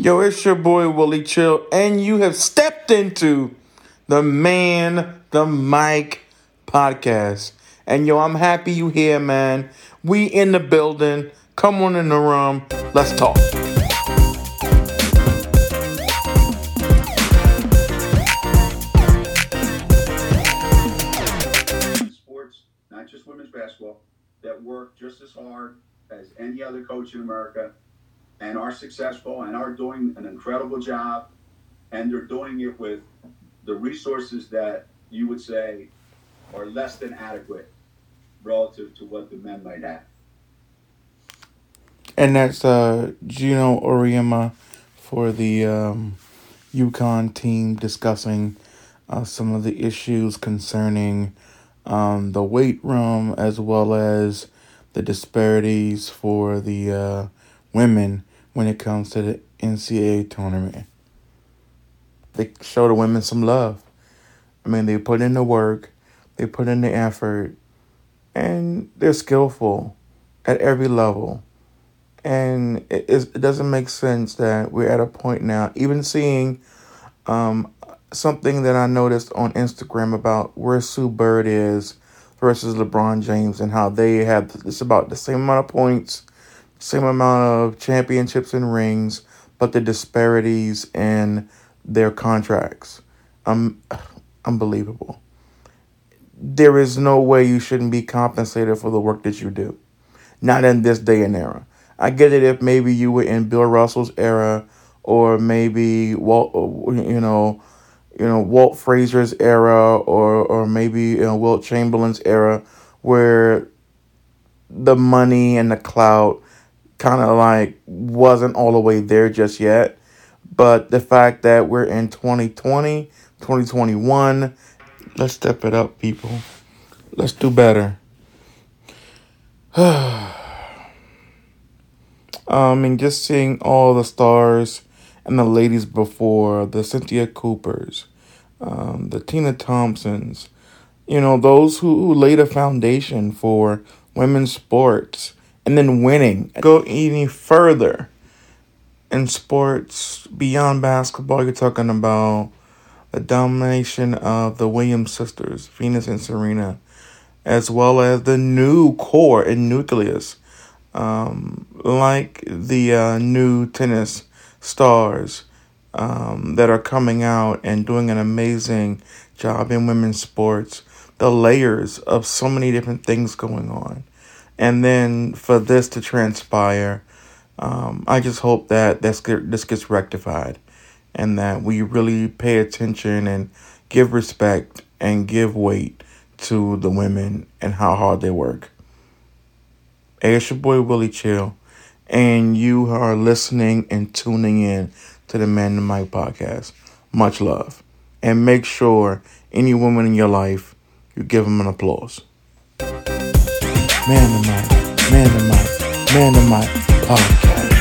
Yo, it's your boy Willie Chill, and you have stepped into the Man the Mic podcast. And yo, I'm happy you here, man. We in the building. Come on in the room. Let's talk. sports, not just women's basketball, that work just as hard as any other coach in America and are successful and are doing an incredible job. And they're doing it with the resources that you would say are less than adequate relative to what the men might have. And that's uh, Gino Auriemma for the um, UConn team discussing uh, some of the issues concerning um, the weight room as well as the disparities for the uh, women when it comes to the NCAA tournament. They show the women some love. I mean, they put in the work, they put in the effort, and they're skillful at every level. And it, it doesn't make sense that we're at a point now, even seeing um, something that I noticed on Instagram about where Sue Bird is versus LeBron James and how they have it's about the same amount of points, same amount of championships and rings, but the disparities in their contracts. Um, unbelievable. There is no way you shouldn't be compensated for the work that you do. Not in this day and era. I get it if maybe you were in Bill Russell's era or maybe Walt, you know, you know Walt Frazier's era or or maybe you know Wilt Chamberlain's era where the money and the clout kind of like wasn't all the way there just yet. But the fact that we're in 2020, 2021, let's step it up, people. Let's do better. I mean, just seeing all the stars and the ladies before, the Cynthia Coopers, um, the Tina Thompsons, you know, those who, who laid a foundation for women's sports and then winning. Go any further in sports beyond basketball, you're talking about the domination of the Williams sisters, Venus and Serena, as well as the new core and nucleus, um, like the uh, new tennis stars um, that are coming out and doing an amazing job in women's sports. The layers of so many different things going on. And then for this to transpire, um, I just hope that this, this gets rectified and that we really pay attention and give respect and give weight to the women and how hard they work. Hey, it's your boy Willie Chill, and you are listening and tuning in to the Man the Mic podcast. Much love. And make sure any woman in your life, you give them an applause. Man the Mic, Man the Mic, Man the Mic podcast.